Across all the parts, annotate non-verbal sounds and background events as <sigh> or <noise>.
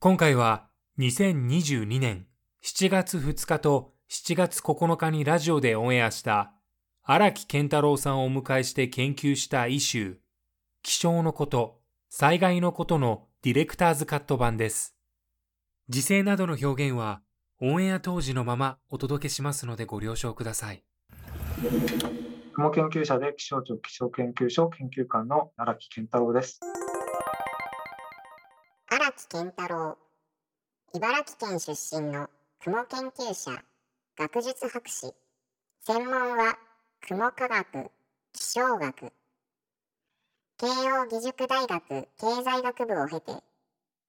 今回は2022年7月2日と7月9日にラジオでオンエアした荒木健太郎さんをお迎えして研究したイシュー気象のこと、災害のことのディレクターズカット版です。時勢などの表現はオンエア当時のままお届けしますのでご了承ください。雲研究者で気象庁気象研究所研究官の荒木健太郎です。荒木健太郎茨城県出身の雲研究者学術博士専門は雲科学気象学慶應義塾大学経済学部を経て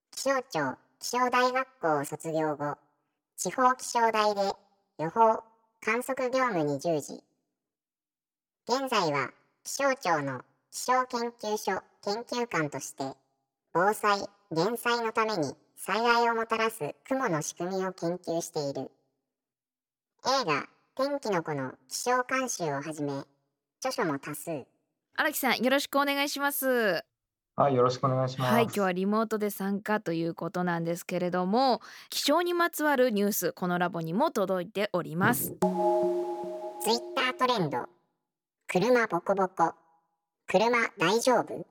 気象庁気象大学校を卒業後地方気象台で予報観測業務に従事。現在は気象庁の気象研究所研究官として防災・減災のために災害をもたらす雲の仕組みを研究している。映画「天気の子」の気象監修をはじめ著書も多数。荒木さんよろしくお願いします。はい、よろしくお願いします。はい今日はリモートで参加ということなんですけれども気象にまつわるニュースこのラボにも届いております。ツイッタートレンド車ボコボコ。車大丈夫？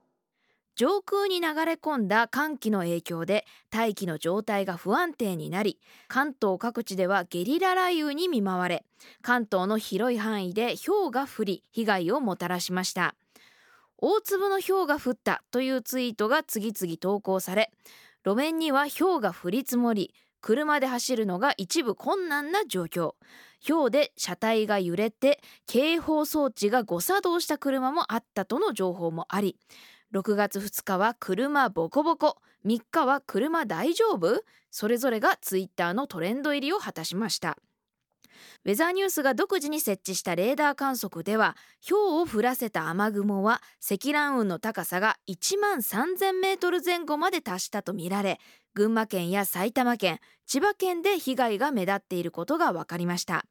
上空に流れ込んだ寒気の影響で大気の状態が不安定になり関東各地ではゲリラ雷雨に見舞われ関東の広い範囲で氷が降り被害をもたらしました。大粒の氷が降ったというツイートが次々投稿され路面には氷が降り積もり車で走るのが一部困難な状況。氷で車体が揺れて警報装置が誤作動した車もあったとの情報もあり6月2日は車ボコボコ3日は車大丈夫？それぞれがツイッターのトレンド入りを果たしました。ウェザーニュースが独自に設置したレーダー観測では氷を降らせた雨雲は積乱雲の高さが1万3000メートル前後まで達したとみられ群馬県や埼玉県千葉県で被害が目立っていることが分かりました。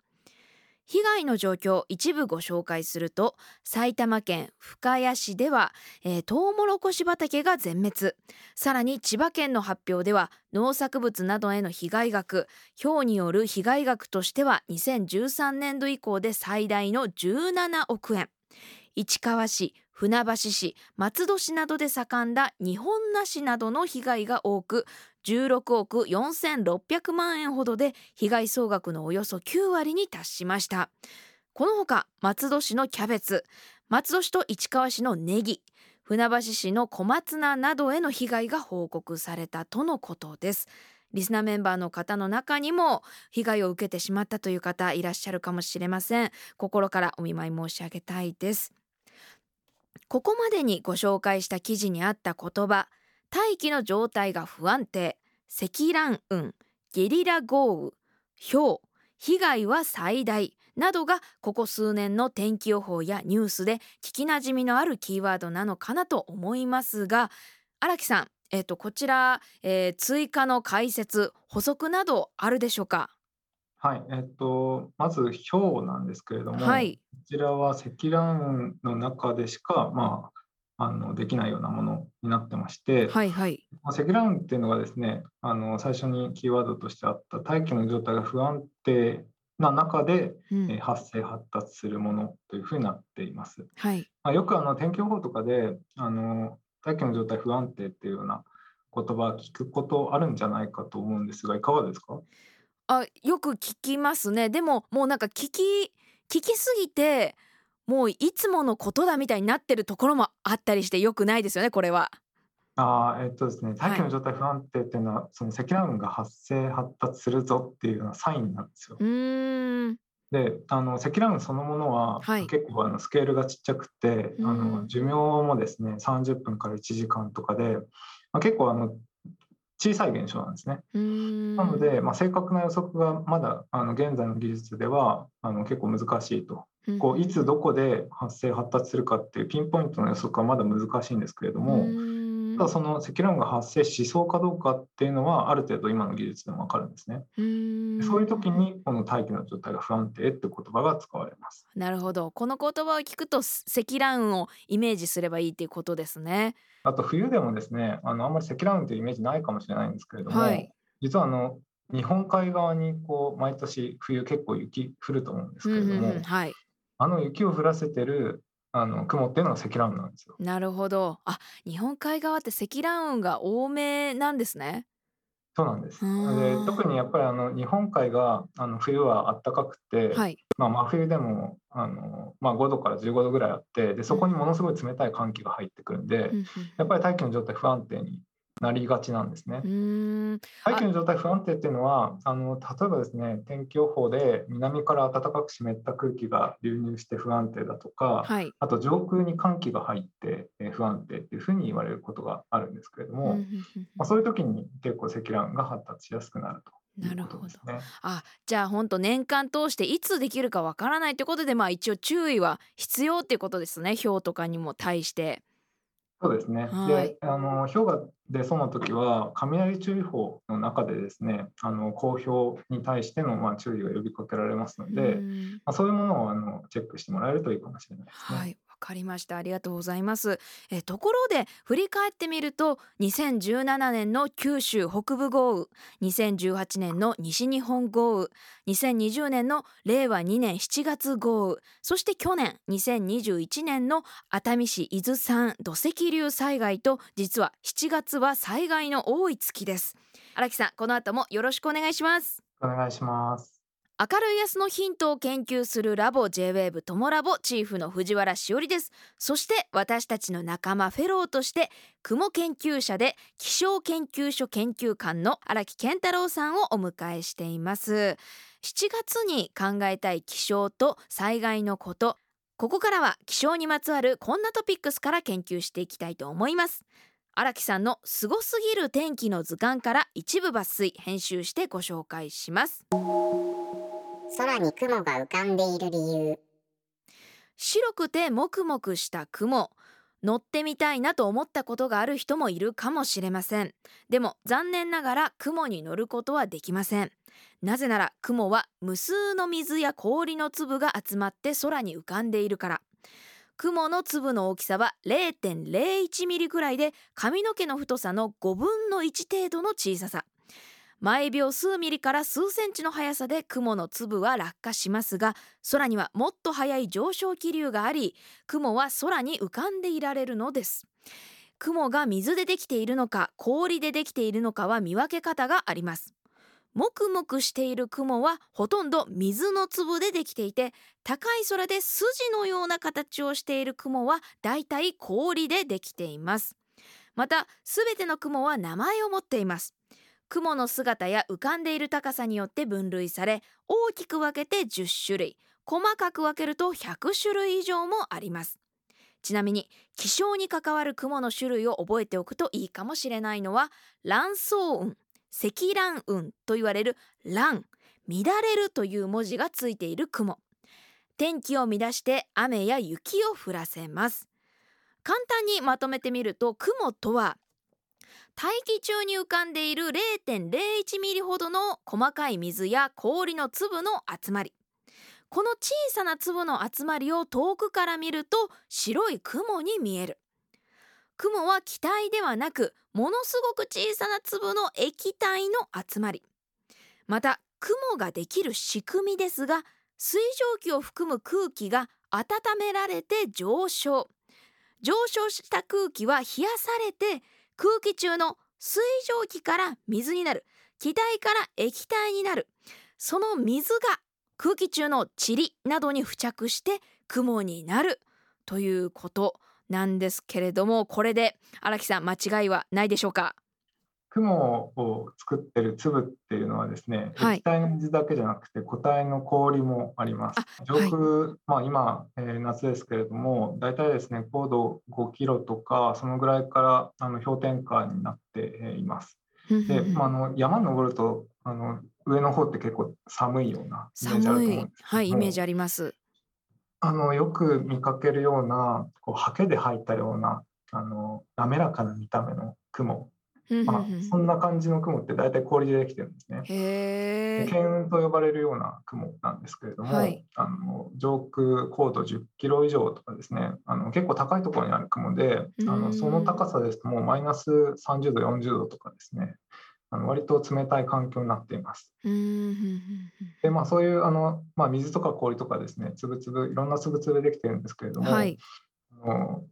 被害の状況一部ご紹介すると埼玉県深谷市では、えー、トウモロコシ畑が全滅。さらに千葉県の発表では農作物などへの被害額氷による被害額としては2013年度以降で最大の17億円。市川市船橋市松戸市などで盛んだ日本なしなどの被害が多く16億4600万円ほどで被害総額のおよそ9割に達しました。このほか松戸市のキャベツ松戸市と市川市のネギ船橋市の小松菜などへの被害が報告されたとのことです。リスナーメンバーの方の中にも被害を受けてしまったという方いらっしゃるかもしれません。心からお見舞い申し上げたいです。ここまでにご紹介した記事にあった言葉大気の状態が不安定。積乱雲ゲリラ豪雨。氷被害は最大。などがここ数年の天気予報やニュースで聞きなじみのあるキーワードなのかなと思いますが荒木さん、えっと、こちら、えー、追加の解説補足などあるでしょうか？はい、えっと、まず氷なんですけれども、はい、こちらは積乱雲の中でしか、まあ、あのできないようなものになってまして、はいはい、積乱雲っていうのがですねあの最初にキーワードとしてあった大気の状態が不安定な中で、うん。えー発生発達するものというふうになっています。はい、まあ、よくあの天気予報とかであの大気の状態不安定っていうような言葉聞くことあるんじゃないかと思うんですがいかがですか？あよく聞きますね。でももうなんか聞き聞きすぎてもういつものことだみたいになってるところもあったりしてよくないですよねこれは。あーえっとですね、大気の状態不安定っていうのは、その積乱雲が発生発達するぞっていうようなサインなんですよう。ーんであの積乱雲そのものは、はい結構あのスケールがちっちゃくて、あうんの寿命もですね30分から1時間とかで、まあ、結構あの小さい現象なんですね。なので、まあ、正確な予測がまだあの現在の技術ではあの結構難しいと。こういつどこで発生発達するかっていうピンポイントの予測はまだ難しいんですけれども、ただその積乱雲が発生しそうかどうかっていうのはある程度今の技術でも分かるんですね。そういう時にこの大気の状態が不安定って言葉が使われます。なるほど。この言葉を聞くとす積乱雲をイメージすればいいっていうことですね。あと冬でもですね、あのあんまり積乱雲というイメージないかもしれないんですけれども、はい。実はあの日本海側にこう毎年冬結構雪降ると思うんですけれども、うんうんうん。はいあの雪を降らせてるあの雲っていうのが積乱雲なんですよ。なるほどあ日本海側って積乱雲が多めなんですね。そうなんです。で特にやっぱりあの日本海があの冬は暖かくて、はいまあ、真冬でもあの、まあ、5度から15度ぐらいあってでそこにものすごい冷たい寒気が入ってくるんで、うんやっぱり大気の状態不安定になりがちなんですね大気の状態不安定っていうのはあの例えばですね天気予報で南から暖かく湿った空気が流入して不安定だとか、はい。あと上空に寒気が入ってえー不安定っていうふうに言われることがあるんですけれども、まあ、そういう時に結構積乱雲が発達しやすくなるとなるほどね。あじゃあ本当年間通していつできるかわからないということでまあ一応注意は必要っていうことですね氷とかにも対して。そうですね。はいで、あの氷が出そうな時は雷注意報の中でですね、あの公表に対してのまあ注意が呼びかけられますので、うんまあ、そういうものをあのチェックしてもらえるといいかもしれないですね。はいわかりました。ありがとうございます。えところで振り返ってみると2017年の九州北部豪雨2018年の西日本豪雨2020年の令和2年7月豪雨そして去年2021年の熱海市伊豆山土石流災害と実は7月は災害の多い月です。荒木さんこの後もよろしくお願いします。お願いします。明るい安のヒントを研究するラボ J-WAVE トモラボチーフの藤原しおりです。そして私たちの仲間フェローとして雲研究者で気象研究所研究官の荒木健太郎さんをお迎えしています。7月に考えたい気象と災害のこと。ここからは気象にまつわるこんなトピックスから研究していきたいと思います。荒木さんのすごすぎる天気の図鑑から一部抜粋編集してご紹介します。空に雲が浮かんでいる理由。白くてもくもくした雲。乗ってみたいなと思ったことがある人もいるかもしれません。でも残念ながら雲に乗ることはできません。なぜなら雲は無数の水や氷の粒が集まって空に浮かんでいるから雲の粒の大きさは0.01ミリくらいで髪の毛の太さの5分の1程度の小ささ。毎秒数ミリから数センチの速さで雲の粒は落下しますが空にはもっと速い上昇気流があり雲は空に浮かんでいられるのです。雲が水でできているのか氷でできているのかは見分け方があります。もくもくしている雲はほとんど水の粒でできていて高い空で筋のような形をしている雲はだいたい氷でできています。またすべての雲は名前を持っています。雲の姿や浮かんでいる高さによって分類され大きく分けて10種類。細かく分けると100種類以上もあります。ちなみに気象に関わる雲の種類を覚えておくといいかもしれないのは乱層雲。積乱雲と言われる乱乱れるという文字がついている雲。天気を乱して雨や雪を降らせます。簡単にまとめてみると雲とは大気中に浮かんでいる0.01ミリほどの細かい水や氷の粒の集まり。この小さな粒の集まりを遠くから見ると白い雲に見える。雲は気体ではなくものすごく小さな粒の液体の集まり。また雲ができる仕組みですが水蒸気を含む空気が温められて上昇。上昇した空気は冷やされて空気中の水蒸気から水になる。気体から液体になる。その水が空気中の塵などに付着して雲になるということ。なんですけれどもこれで荒木さん間違いはないでしょうか？雲を作ってる粒っていうのはですね、はい。液体の水だけじゃなくて固体の氷もあります。上空、まあ、今、えー夏ですけれども大体ですね高度5キロとかそのぐらいからあの氷点下になってえーいます。で、まあ、あの山登るとあの上の方って結構寒いようなイメージあると思うんですけど。もはいイメージありますあのよく見かけるようなこうハケで吐いたようなあの滑らかな見た目の雲、まあ、そんな感じの雲って大体氷でできてるんですね。へと呼ばれるような雲なんですけれども、はい。あの上空高度10キロ以上とかですねあの結構高いところにある雲であうん。のその高さですともうマイナス30度40度とかですねあの割と冷たい環境になっています。でまあ、そういうあの、まあ、水とか氷とかですね粒々いろんな粒々でできてるんですけれども、うんはいあの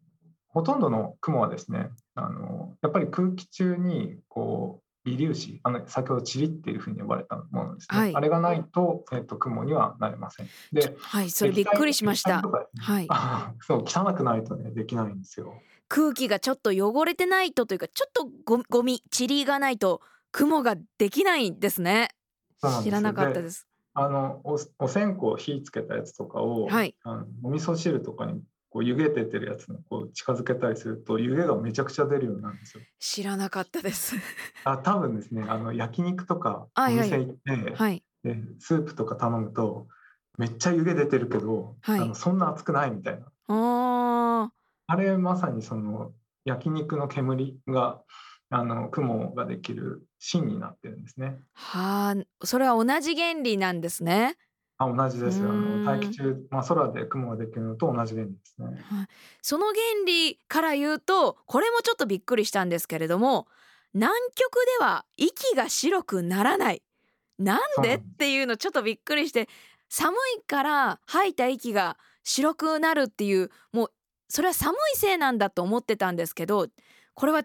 ほとんどの雲はですねあのやっぱり空気中にこう微粒子あの先ほど塵っていうふうに呼ばれたものですね、はいあれがないと,、えっと雲にはなれません。ではいそれびっくりしましたそう汚くないとねできないんですよ。空気がちょっと汚れてないとというかちょっとゴゴミ塵がないと雲ができないんですね。知らなかったです。あのおお線香火つけたやつとかを、はい。あのお味噌汁とかにこう湯気出てるやつにこう近づけたりすると湯気がめちゃくちゃ出るようになるんですよ。知らなかったです。あ多分ですねあの焼肉とかおはいはい。店行って、はい。でスープとか頼むとめっちゃ湯気出てるけど、はい。あのそんな熱くないみたいな。あれまさにその焼肉の煙があの雲ができる芯になってるんですね。はあそれは同じ原理なんですねあ同じですあの大気中、まあ、空で雲ができるのと同じ原理ですね。その原理から言うとこれもちょっとびっくりしたんですけれども南極では息が白くならないなんでっていうのちょっとびっくりして寒いから吐いた息が白くなるっていうもうそれは寒いせいなんだと思ってたんですけどこれは違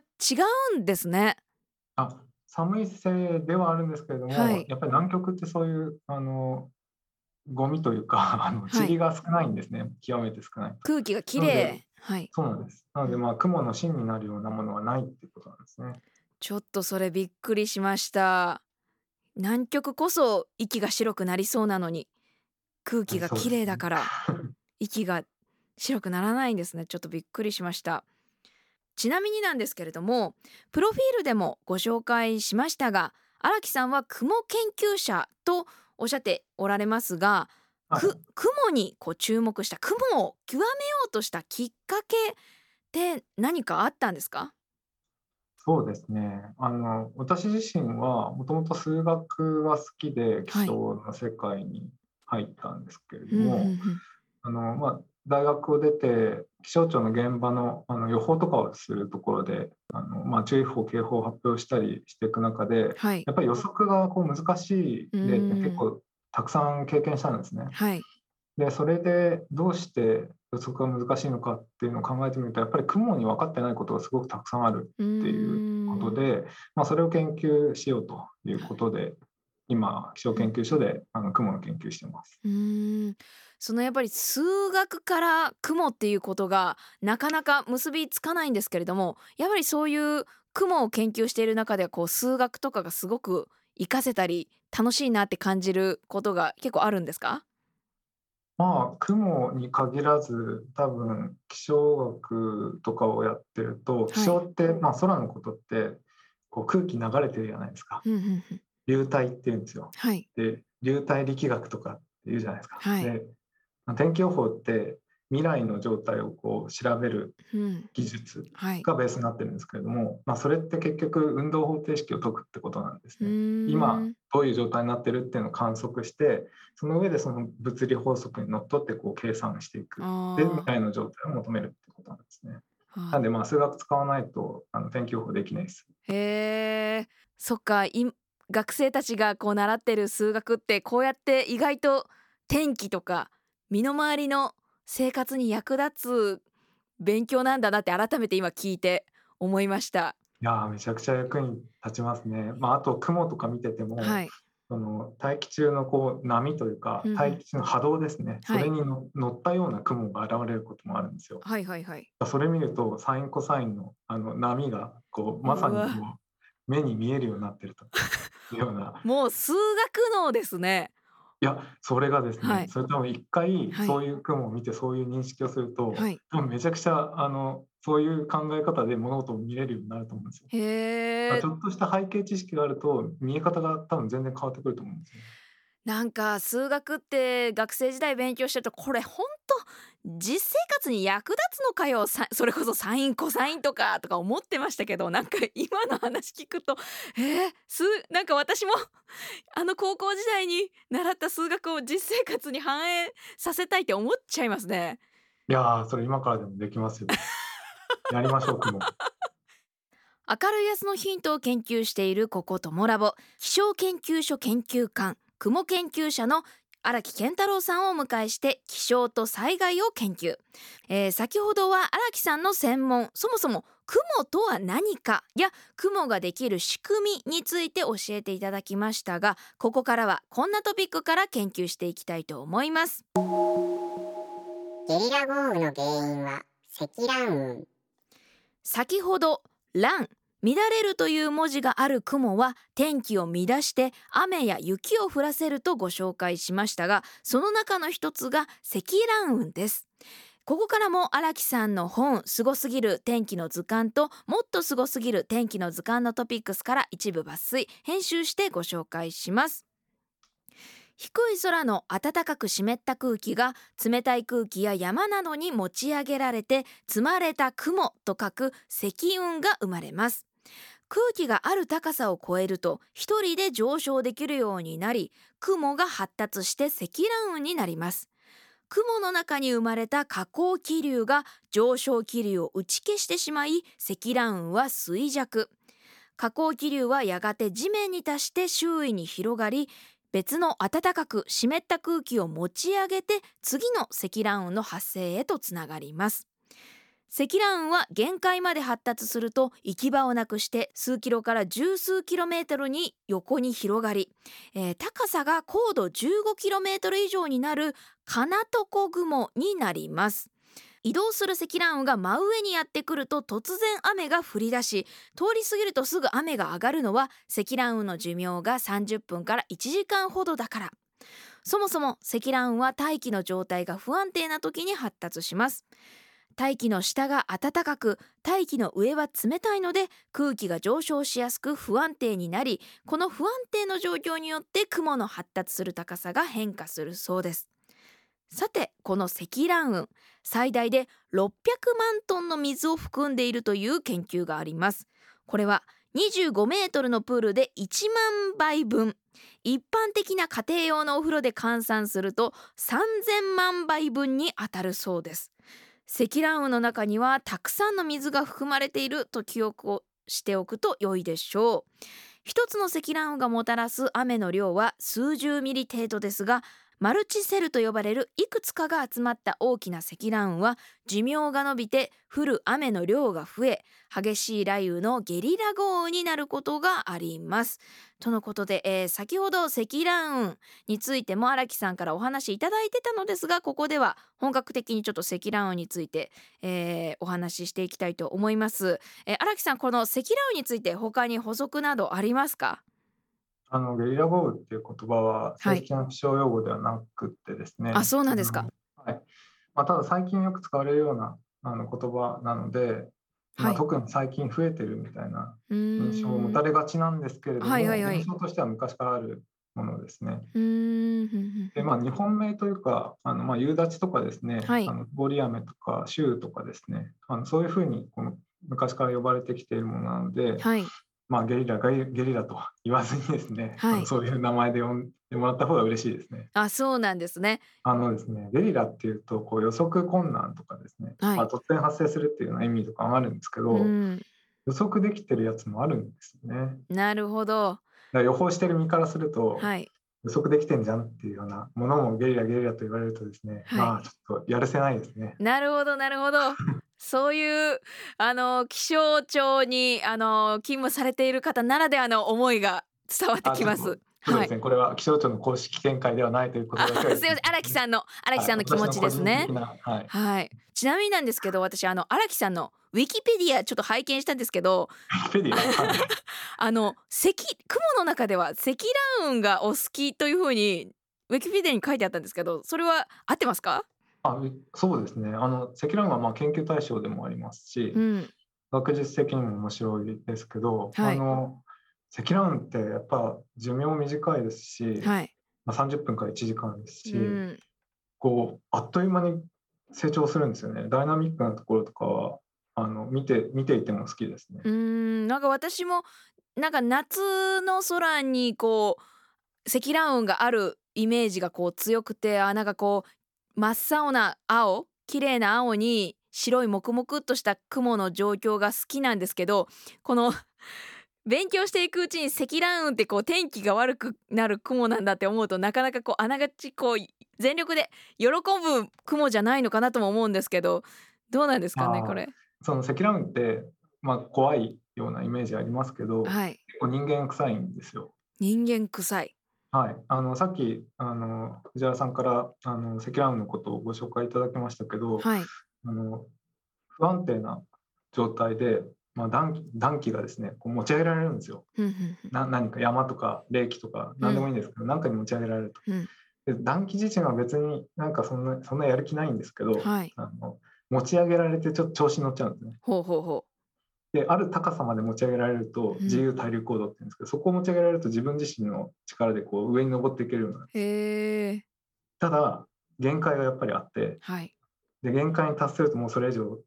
うんですね。あ寒いせいではあるんですけれども、はい。やっぱり南極ってそういうあのゴミというか <laughs> あのい。塵が少ないんですね、極めて少ない。空気がきれいではい。そうなんです。なので、まあ、雲の芯になるようなものはないっていうことなんですね。ちょっとそれびっくりしました。南極こそ息が白くなりそうなのに空気がきれいだから <laughs> 息が白くならないんですね。ちょっとびっくりしましたちなみになんですけれどもプロフィールでもご紹介しましたが荒木さんは雲研究者とおっしゃっておられますが、はい。く雲にこう注目した雲を極めようとしたきっかけって何かあったんですか？そうですね。あの私自身はもともと数学は好きで気象の世界に入ったんですけれども、うんうんうん。あのまあ、大学を出て気象庁の現場のあの予報とかをするところであの、まあ、注意報警報を発表したりしていく中ではい。やっぱり予測がこう難しい例ってうん。結構たくさん経験したんですね。はい。でそれでどうして予測が難しいのかっていうのを考えてみるとやっぱり雲に分かってないことがすごくたくさんあるっていうことで、まあ、それを研究しようということで今気象研究所であの雲の研究してます。うーんそのやっぱり数学から雲っていうことがなかなか結びつかないんですけれどもやっぱりそういう雲を研究している中ではこう数学とかがすごく活かせたり楽しいなって感じることが結構あるんですか？まあ雲に限らず多分気象学とかをやってると気象って、まあ、空のことってこう空気流れてるじゃないですか。うんうんうん。流体っていうんですよ。はい。で流体力学とかっていうじゃないですか。はい。でまあ天気予報って未来の状態をこう調べるうん。技術はい。がベースになってるんですけれども、まあ、それって結局運動方程式を解くってことなんですうね。今どういう状態になってるっていうのを観測してその上でその物理法則にのっとってこう計算していく。あで未ー来の状態を求めるってことなんですね。なんでまあ数学使わないとあの天気予報できないです。へえそっかい学生たちがこう習ってる数学ってこうやって意外と天気とか身の回りの生活に役立つ勉強なんだなって改めて今聞いて思いました。いやーめちゃくちゃ役に立ちますね。まあ、あと雲とか見てても、はい。その大気中のこう波というかうんうん大気中の波動ですね、はいそれにの乗ったような雲が現れることもあるんですよ。はいはいはい。それ見るとサインコサインのあの波がこうまさにこう目に見えるようになってるというような <laughs> もう数学能ですね。いやそれがですね、はいそれ多分一回はいそういう雲を見てそういう認識をすると、はい。多分めちゃくちゃあのそういう考え方で物事を見れるようになると思うんですよ。へち。ょっとした背景知識があると見え方が多分全然変わってくると思うんですよね。なんか数学って学生時代勉強してるとこれほんと実生活に役立つのかよさそれこそサインコサインとかとか思ってましたけどなんか今の話聞くとえー、すなんか私も <laughs> あの高校時代に習った数学を実生活に反映させたいって思っちゃいますね。いやーそれ今からでもできますよ。<laughs> やりましょう雲。明るい安のヒントを研究しているここともラボ気象研究所研究官雲研究者の荒木健太郎さんをお迎えして気象と災害を研究、えー先ほどは荒木さんの専門そもそも雲とは何かや雲ができる仕組みについて教えていただきましたがここからはこんなトピックから研究していきたいと思います。ゲリラ豪雨の原因は積乱雲。先ほど乱乱れるという文字がある雲は天気を乱して雨や雪を降らせるとご紹介しましたがその中の一つが積乱雲です。ここからも荒木さんの本「すごすぎる天気の図鑑」と「もっとすごすぎる天気の図鑑」のトピックスから一部抜粋編集してご紹介します。低い空の暖かく湿った空気が冷たい空気や山などに持ち上げられて積まれた雲と書く積雲が生まれます。空気がある高さを超えると一人で上昇できるようになり雲が発達して積乱雲になります。雲の中に生まれた下降気流が上昇気流を打ち消してしまい積乱雲は衰弱。下降気流はやがて地面に達して周囲に広がり別の暖かく湿った空気を持ち上げて次の積乱雲の発生へとつながります。積乱雲は限界まで発達すると行き場をなくして数キロから十数キロメートルに横に広がり、えー高さが高度15キロメートル以上になる金床雲になります。移動する積乱雲が真上にやってくると突然雨が降り出し通り過ぎるとすぐ雨が上がるのは積乱雲の寿命が30分から1時間ほどだから。そもそも積乱雲は大気の状態が不安定な時に発達します。大気の下が暖かく大気の上は冷たいので空気が上昇しやすく不安定になりこの不安定の状況によって雲の発達する高さが変化するそうです。さてこの積乱雲最大で600万トンの水を含んでいるという研究があります。これは25メートルのプールで1万倍分。一般的な家庭用のお風呂で換算すると3000万倍分に当たるそうです。積乱雲の中にはたくさんの水が含まれていると記憶をしておくと良いでしょう。一つの積乱雲がもたらす雨の量は数十ミリ程度ですがマルチセルと呼ばれるいくつかが集まった大きな積乱雲は寿命が伸びて降る雨の量が増え激しい雷雨のゲリラ豪雨になることがあります。とのことで、えー先ほど積乱雲についても荒木さんからお話いただいてたのですがここでは本格的にちょっと積乱雲について、えーお話ししていきたいと思います。えー木さんこの積乱雲について他に補足などありますか？あのゲリラ豪雨っていう言葉ははい。正式な気象用語ではなくってですね。あそうなんですか。はい。まあ、ただ最近よく使われるようなあの言葉なので、まあ、はい。特に最近増えてるみたいな印象を持たれがちなんですけれども、はいはいはい。現象としては昔からあるものですね。でまあ、日本名というか、あのまあ夕立とかですね、はい。あの通り雨とか週とかですね、あのそういうふうにこの昔から呼ばれてきているものなので、はいまあ、ゲリラゲリゲリラと言わずにですね、はいそういう名前で呼んでもらった方が嬉しいですね。あそうなんですねあのですね、ゲリラっていうとこう予測困難とかですね、はいまあ、突然発生するっていうような意味とかもあるんですけど、うん予測できてるやつもあるんですよね。なるほどら予報してる身からすると、はい予測できてんじゃんっていうようなものもゲリラゲリラと言われるとですね、はいまあちょっとやるせないですね。なるほどなるほどそういうあの気象庁にあの勤務されている方ならではの思いが伝わってきます。そうですね、これは気象庁の公式見解ではないということだけすみません。<laughs> 荒木さんの荒木さんの気持ちですね。はい、はい、ちなみになんですけど私あの荒木さんのウィキペディアちょっと拝見したんですけど <laughs> あの積雲の中では積乱雲がお好きというふうにウィキペディアに書いてあったんですけどそれは合ってますか？あそうですね。あの積乱雲はまあ研究対象でもありますし、うん、学術的にも面白いですけど、はい、あの積乱雲ってやっぱ寿命短いですし、はい、まあ、30分から1時間ですし、うん、こうあっという間に成長するんですよね。ダイナミックなところとかはあの見て見ていても好きですね。うん。なんか私もなんか夏の空にこう積乱雲があるイメージがこう強くてあなんかこう真っ青な青綺麗な青に白い黙々とした雲の状況が好きなんですけどこの <laughs> 勉強していくうちに積乱雲ってこう天気が悪くなる雲なんだって思うとなかなかこうあながちこう全力で喜ぶ雲じゃないのかなとも思うんですけどどうなんですかねこれ。その積乱雲って、まあ、怖いようなイメージありますけど、はい、結構人間臭いんですよ。人間臭い。はい、あのさっきあの藤原さんからあの積乱雲のことをご紹介いただきましたけど、はい、あの不安定な状態でまあ、暖気暖気がですねこう持ち上げられるんですよ。な何か山とか冷気とか何でもいいんですけど、何、かに持ち上げられると。で暖気自身は別になんかそんなそんなやる気ないんですけど、はい、あの持ち上げられてちょっと調子に乗っちゃうんですね。ほうほうほうである高さまで持ち上げられると自由対流行動って言うんですけど、うん、そこを持ち上げられると自分自身の力でこう上に登っていけるようになる。ただ限界がやっぱりあって、はい、で限界に達するともうそれ以上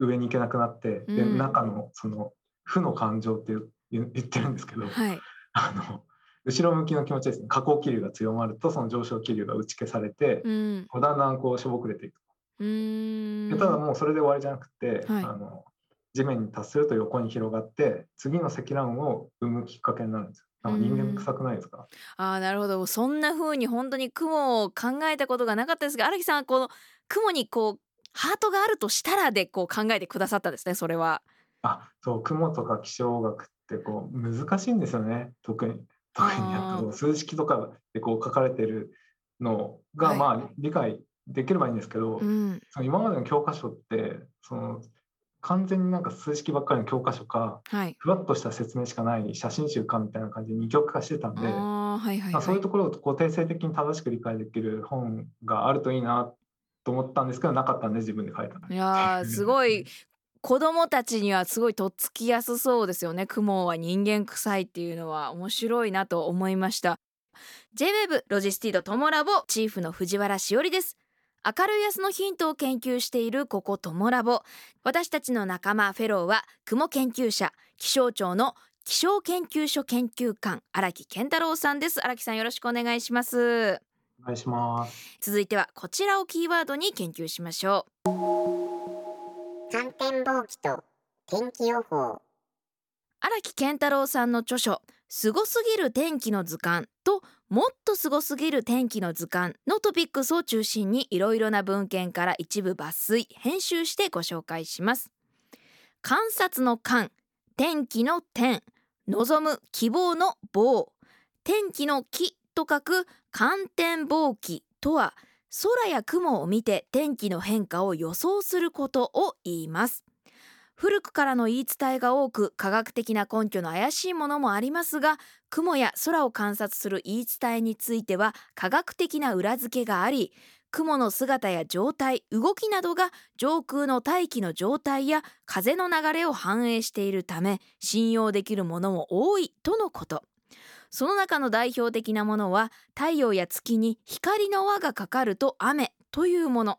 上に行けなくなって、で中のその負の感情って言ってるんですけど、はい、<laughs> あの後ろ向きの気持ちですね。下降気流が強まるとその上昇気流が打ち消されて、うん、だんだんこうしょぼくれていくでただもうそれで終わりじゃなくて、はい、あの地面に達すると横に広がって次の積乱雲を生むきっかけになるんですよ。人間臭くないですか？あなるほど。そんな風に本当に雲を考えたことがなかったですが荒木さんこの雲にこうハートがあるとしたらでこう考えてくださったですねそれは。あそう雲とか気象学ってこう難しいんですよね。特に特にあと数式とかでこう書かれてるのが、まあ理解できればいいんですけど、うん、その今までの教科書ってその完全になんか数式ばっかりの教科書か、はい、ふわっとした説明しかない写真集かみたいな感じで二極化してたんで、はいはいはい、そういうところをこう定性的に正しく理解できる本があるといいなと思ったんですけどなかったんで自分で書いたいやすごい。子供たちにはすごいとっつきやすそうですよね。雲は人間臭いっていうのは面白いなと思いました。JWEB ロジスティードトモラボチーフの藤原しおりです明るい明日のヒントを研究しているここトモラボ。私たちの仲間フェローは雲研究者気象庁の気象研究所研究官荒木健太郎さんです。荒木さんよろしくお願いします。お願いします。続いてはこちらをキーワードに研究しましょう。観天望気と天気予報。荒木健太郎さんの著書すごすぎる天気の図鑑ともっとすごすぎる天気の図鑑のトピックスを中心にいろいろな文献から一部抜粋編集してご紹介します。観察の観天気の天望む希望の望。天気の気と書く観天望気とは空や雲を見て天気の変化を予想することを言います。古くからの言い伝えが多く科学的な根拠の怪しいものもありますが雲や空を観察する言い伝えについては科学的な裏付けがあり雲の姿や状態動きなどが上空の大気の状態や風の流れを反映しているため信用できるものも多いとのこと。その中の代表的なものは太陽や月に光の輪がかかると雨というもの。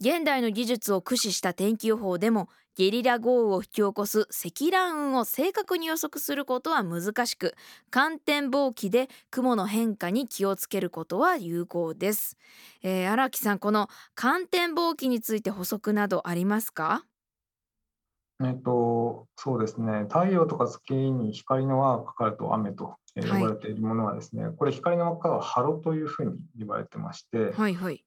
現代の技術を駆使した天気予報でもゲリラ豪雨を引き起こす積乱雲を正確に予測することは難しく寒天望気で雲の変化に気をつけることは有効です。えー、荒木さんこの寒天望気について補足などありますか？えっと、そうですね。太陽とか月に光の輪がかかると雨と呼ばれているものはですね、はい、これ光の輪っかはハロというふうに言われてまして、はいはい。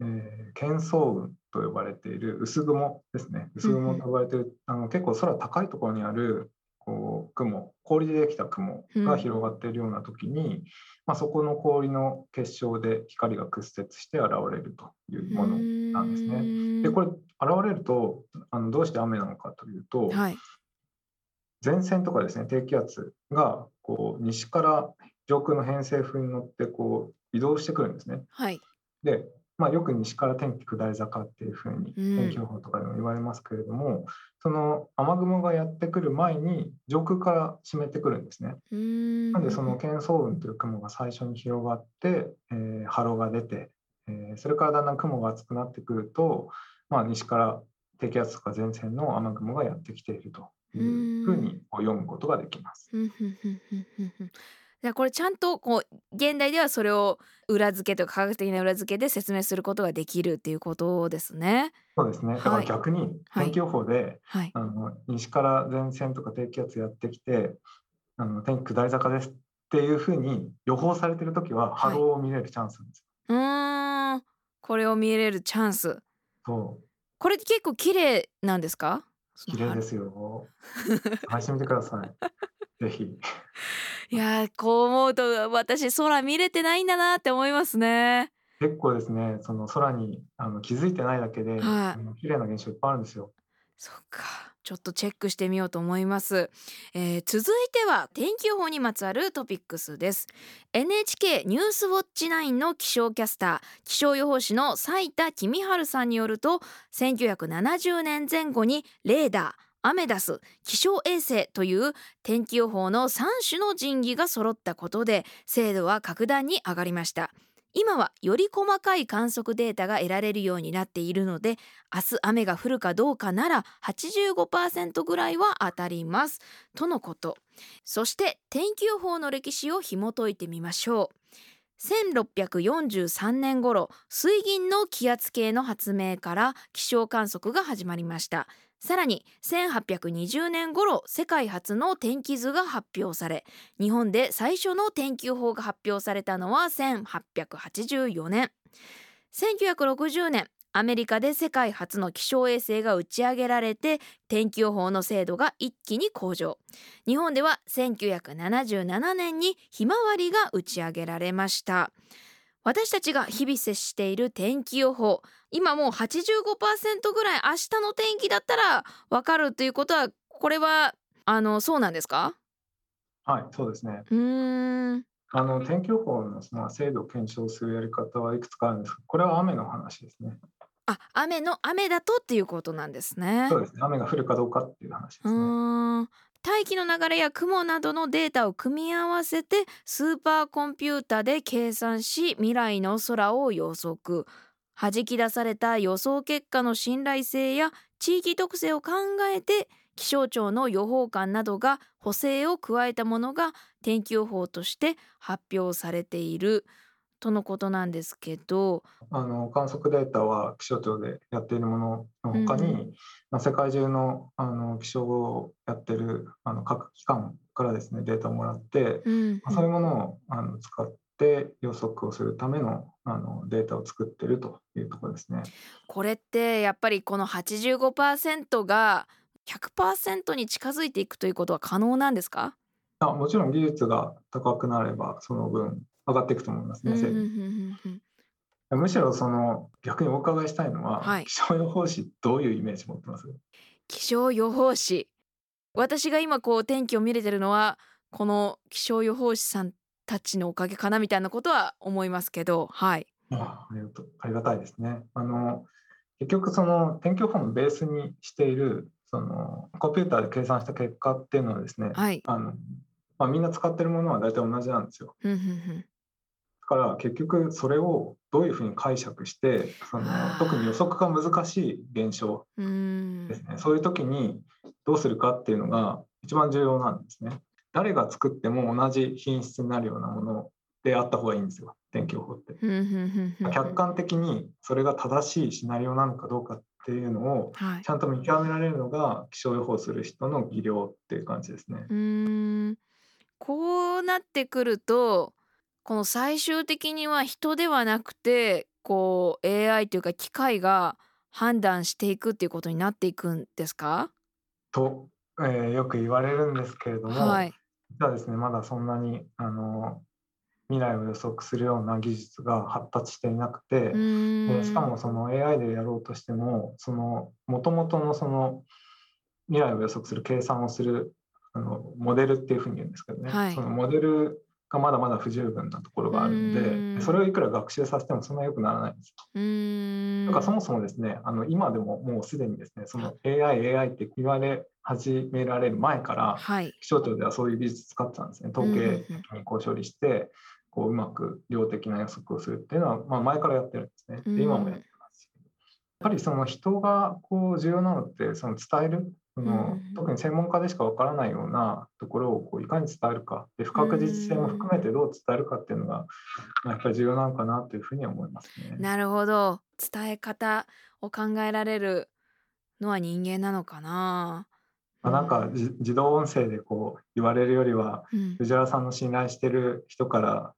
えー、喧騒雲と呼ばれている薄雲ですね。薄雲と呼ばれている、あの結構空高いところにあるこう雲氷でできた雲が広がっているような時に、うん、まあ、そこの氷の結晶で光が屈折して現れるというものなんですね。でこれ現れるとあのどうして雨なのかというと、はい、前線とかですね低気圧がこう西から上空の偏西風に乗ってこう移動してくるんですね。はい、で、まあ、よく西から天気下り坂っていうふうに天気予報とかでも言われますけれども、うん、その雨雲がやってくる前に上空から湿ってくるんですね。なんでその喧騒雲という雲が最初に広がって、えー、波浪が出て、えー、それからだんだん雲が厚くなってくると、まあ、西から低気圧とか前線の雨雲がやってきているというふうに読むことができます。じゃこれちゃんとこう現代ではそれを裏付けとか科学的な裏付けで説明することができるっていうことですね。そうですね。だから逆に天気予報で、はい、あの西から前線とか低気圧やってきて、あの天気下り坂ですっていうふうに予報されてる時は波動を見れるチャンスなんです。はい、うん、これを見れるチャンス。そう。これ結構綺麗なんですか？綺麗ですよ。探してみてください。ぜひ。いやこう思うと私空見れてないんだなって思いますね。結構ですね、その空にあの気づいてないだけで、はい、綺麗な現象いっぱいあるんですよ。そっか。ちょっとチェックしてみようと思います、えー、続いては天気予報にまつわるトピックスです NHK ニュースウォッチ9の気象キャスター気象予報士の斉田公春さんによると1970年前後にレーダーアメダス気象衛星という天気予報の3種の神器が揃ったことで精度は格段に上がりました。今はより細かい観測データが得られるようになっているので明日雨が降るかどうかなら85%ぐらいは当たります。とのこと。そして天気予報の歴史を紐解いてみましょう。1643年頃水銀の気圧計の発明から気象観測が始まりました。さらに1820年頃世界初の天気図が発表され日本で最初の天気予報が発表されたのは1884年1960年アメリカで世界初の気象衛星が打ち上げられて天気予報の精度が一気に向上。日本では1977年にひまわりが打ち上げられました。私たちが日々接している天気予報。今もう85%ぐらい明日の天気だったらわかるということはこれはあのそうなんですか？はいそうですね。うん。あの天気予報のその精度を検証するやり方はいくつかあるんですこれは雨の話ですね。あ雨の雨だとっていうことなんですね。そうですね。雨が降るかどうかっていう話ですね大気の流れや雲などのデータを組み合わせてスーパーコンピュータで計算し未来の空を予測。弾き出された予想結果の信頼性や地域特性を考えて気象庁の予報官などが補正を加えたものが天気予報として発表されている。とのことなんですけど。あの観測データは気象庁でやっているものの他に、うん、まあ、世界中のあの気象をやってるあの各機関からですねデータをもらって、うん、まあ、そういうものをあの使って予測をするためのあのデータを作ってるというところですね。これってやっぱりこの85%が100%に近づいていくということは可能なんですか？あもちろん技術が高くなればその分上がっていくと思います。ね。むしろその逆にお伺いしたいのは、はい、気象予報士どういうイメージ持ってます？気象予報士。私が今こう天気を見れてるのはこの気象予報士さんたちのおかげかなみたいなことは思いますけどはい。あありがありがたいですね。あの結局その天気予報のベースにしているそのコンピューターで計算した結果っていうのはですね、はい、あのまあ、みんな使ってるものは大体同じなんですよ。から結局それをどういうふうに解釈してその特に予測が難しい現象ですね。そういう時にどうするかっていうのが一番重要なんですね。誰が作っても同じ品質になるようなものであった方がいいんですよ。天気予報って。客観的にそれが正しいシナリオなのかどうかっていうのをちゃんと見極められるのが気象予報する人の技量っていう感じですね。うん。こうなってくるとこの最終的には人ではなくてこう AI というか機械が判断していくっていうことになっていくんですか？とえーよく言われるんですけれども、はい。実はですね、まだそんなにあの未来を予測するような技術が発達していなくて、しかもその AI でやろうとしても、その元々のその未来を予測する計算をするあのモデルっていうふうに言うんですけどね、はい。そのモデルがまだまだ不十分なところがあるんで、それをいくら学習させてもそんな良くならないんですよ。だからそもそもですね、あの今でももうすでにですね、その AI、AI って言われ始められる前から、はい。気象庁ではそういう技術使ってたんですね。統計的にこう処理して、こううまく量的な予測をするっていうのは、まあ、前からやってるんですね。で今もやってますし。やっぱりその人がこう重要なのって、その伝える、そのうん特に専門家でしかわからないようなところをこういかに伝えるかで、不確実性も含めてどう伝えるかっていうのが、まあやっぱり重要なのかなというふうには思いますね。なるほど。伝え方を考えられるのは人間なのかな。まあ、なんかじ自動音声でこう言われるよりは、うん。藤原さんの信頼してる人から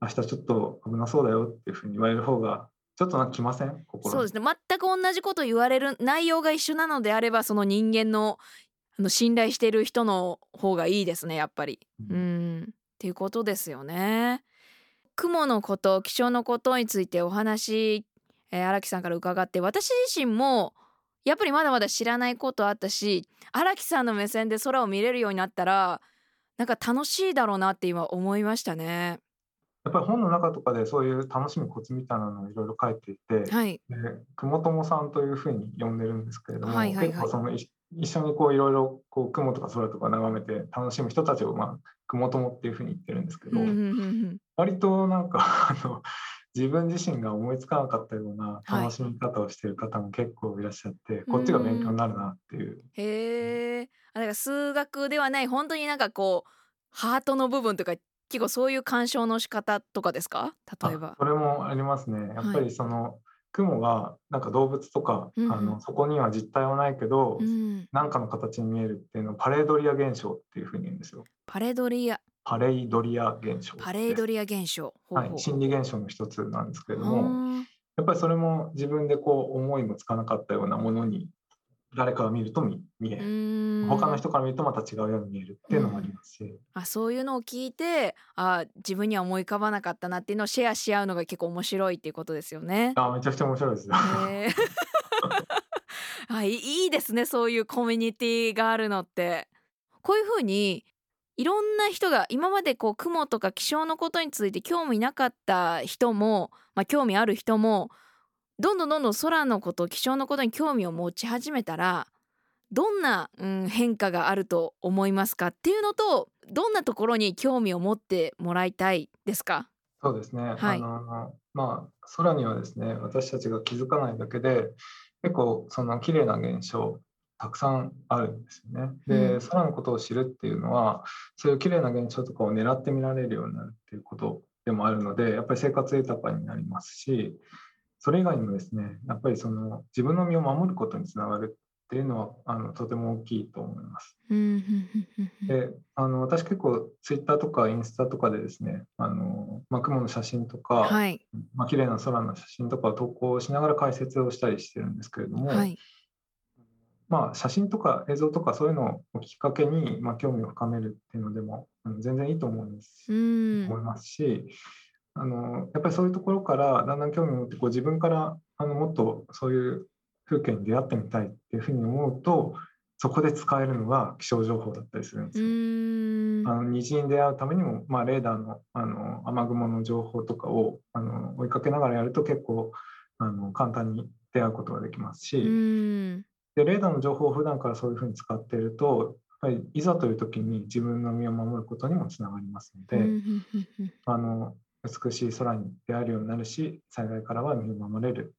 明日ちょっと危なそうだよっていうふうに言われる方がちょっとなんか来ません？そうですね。全く同じこと言われる内容が一緒なのであれば、その人間のあの信頼している人の方がいいですね。やっぱり。ううん。っていうことですよね。雲のこと、気象のことについてお話、えー荒木さんから伺って、私自身もやっぱりまだまだ知らないことあったし、荒木さんの目線で空を見れるようになったら、なんか楽しいだろうなって今思いましたね。やっぱり本の中とかでそういう楽しむコツみたいなのをいろいろ書いていて、はい。で雲友さんというふうに呼んでるんですけれども、はいはいはい。結構そのい一緒にこういろいろこう雲とか空とか眺めて楽しむ人たちをまあ雲友っていうふうに言ってるんですけど、うんうんうんうん。割となんか <laughs> あの自分自身が思いつかなかったようなはい。楽しみ方をしている方も結構いらっしゃって、こっちが勉強になるなっていう。へえ。あだから数学ではない本当になんかこうハートの部分とか結構そういう鑑賞の仕方とかですか？例えばあ。それもありますね。やっぱはりその、雲がなんか動物とか、うんうんあのそこには実体はないけど、うん、何かの形に見えるっていうのをパレードリア現象っていうふうに言うんですよ。パレドリアパレイドリア現象。パレードリア現象。はい、心理現象の一つなんですけれどあも、ーやっぱりそれも自分でこう思いもつかなかったようなものに誰かが見ると見見えうる。他の人から見るとまた違うように見えるっていうのもありますし、あそういうのを聞いてあ自分には思い浮かばなかったなっていうのをシェアし合うのが結構面白いっていうことですよね。あめちゃくちゃ面白いですよ。へー <laughs> あいいいいですねそういうコミュニティがあるのって。こういうふうにいろんな人が今までこう雲とか気象のことについて興味なかった人も、まあ、興味ある人もどんどんどんどん空のこと気象のことに興味を持ち始めたらどんな、うん、変化があると思いますかっていうのとどんなところに興味を持ってもらいたいですか？そうですね。はいあのまあ空にはですね私たちが気づかないだけで結構その綺麗な現象たくさんあるんですよね。で、うん空のことを知るっていうのはそういう綺麗な現象とかを狙って見られるようになるっていうことでもあるのでやっぱり生活豊かになりますしそれ以外にもですねやっぱりその自分の身を守ることにつながるっていうのはあのとても大きいと思います。であの私結構ツイッターとかインスタとかでですねあの、まあ、雲の写真とか、はい。まあ綺麗な空の写真とかを投稿しながら解説をしたりしてるんですけれども、はい。まあ、写真とか映像とかそういうのをきっかけに、まあ、興味を深めるっていうのでも全然いいと思うんです。うん。思いますしあのやっぱりそういうところからだんだん興味を持ってこう自分からあのもっとそういう風景に出会ってみたいっていうふうに思うとそこで使えるのが気象情報だったりするんでうすよ。あの虹に出会うためにも、まあ、レーダーのあの雨雲の情報とかをあの追いかけながらやると結構あの簡単に出会うことができますし、うん。でレーダーの情報を普段からそういうふうに使っているとやっぱりいざという時に自分の身を守ることにもつながりますので、あの美しい空に出会えるようになるし災害からは身を守れる、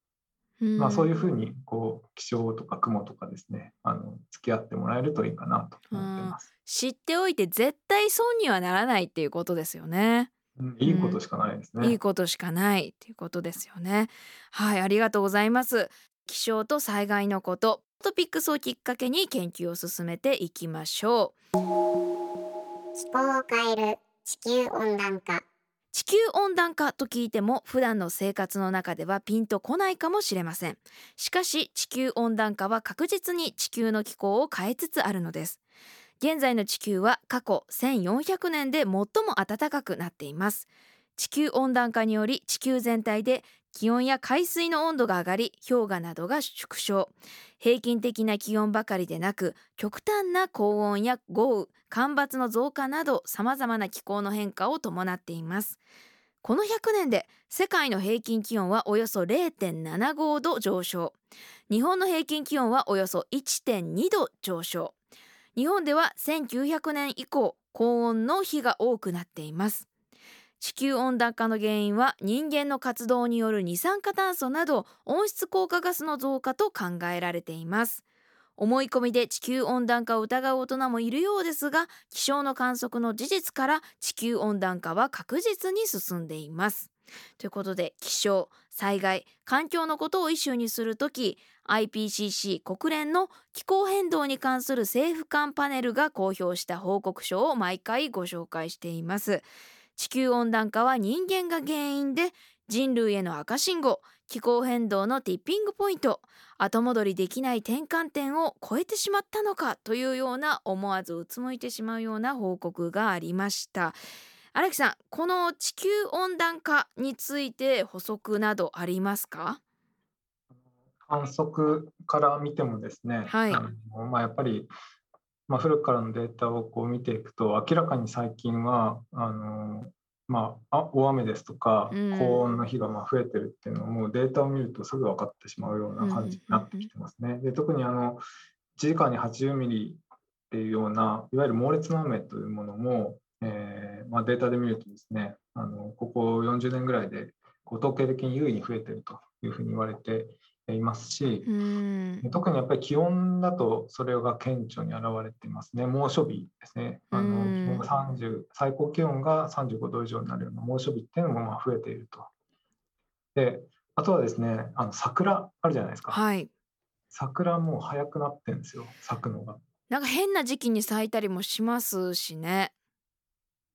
うんまあ、そういうふうにこう気象とか雲とかですねあの付き合ってもらえるといいかなと思っています。知っておいて絶対損にはならないっていうことですよね。うんいいことしかないですね。いいことしかないっていうことですよね。はい、ありがとうございます。気象と災害のこと、トピックスをきっかけに研究を進めていきましょう。気候を変える地球温暖化地球温暖化と聞いても普段の生活の中ではピンとこないかもしれません。しかし地球温暖化は確実に地球の気候を変えつつあるのです。現在の地球は過去1400年で最も暖かくなっています。地球温暖化により地球全体で気温や海水の温度が上がり氷河などが縮小。平均的な気温ばかりでなく極端な高温や豪雨干ばつの増加などさまざまな気候の変化を伴っています。この100年で世界の平均気温はおよそ0.75度上昇。日本の平均気温はおよそ1.2度上昇。日本では1900年以降高温の日が多くなっています。地球温暖化の原因は人間の活動による二酸化炭素など温室効果ガスの増加と考えられています。思い込みで地球温暖化を疑う大人もいるようですが気象の観測の事実から地球温暖化は確実に進んでいます。ということで気象災害環境のことをイシューにするとき IPCC 国連の気候変動に関する政府間パネルが公表した報告書を毎回ご紹介しています。地球温暖化は人間が原因で人類への赤信号気候変動のティッピングポイント後戻りできない転換点を超えてしまったのかというような思わずうつむいてしまうような報告がありました。荒木さんこの地球温暖化について補足などありますか？観測から見てもですね、はい、あのまあ、やっぱりまあ、古くからのデータをこう見ていくと明らかに最近はあの、まあ、大雨ですとか高温の日がまあ増えてるっていうのもデータを見るとすぐ分かってしまうような感じになってきてますね。で特にあの1時間に80ミリっていうようないわゆる猛烈な雨というものも、えーまあ、データで見るとですねあのここ40年ぐらいでこう統計的に優位に増えてるというふうに言われていますし、特にやっぱり気温だとそれが顕著に現れていますね。猛暑日ですね。あの気温が30最高気温が35度以上になるような猛暑日っていうのもまあ増えていると。で、あとはですね、あの桜あるじゃないですか。はい。桜も早くなってんですよ、咲くのが。なんか変な時期に咲いたりもしますしね。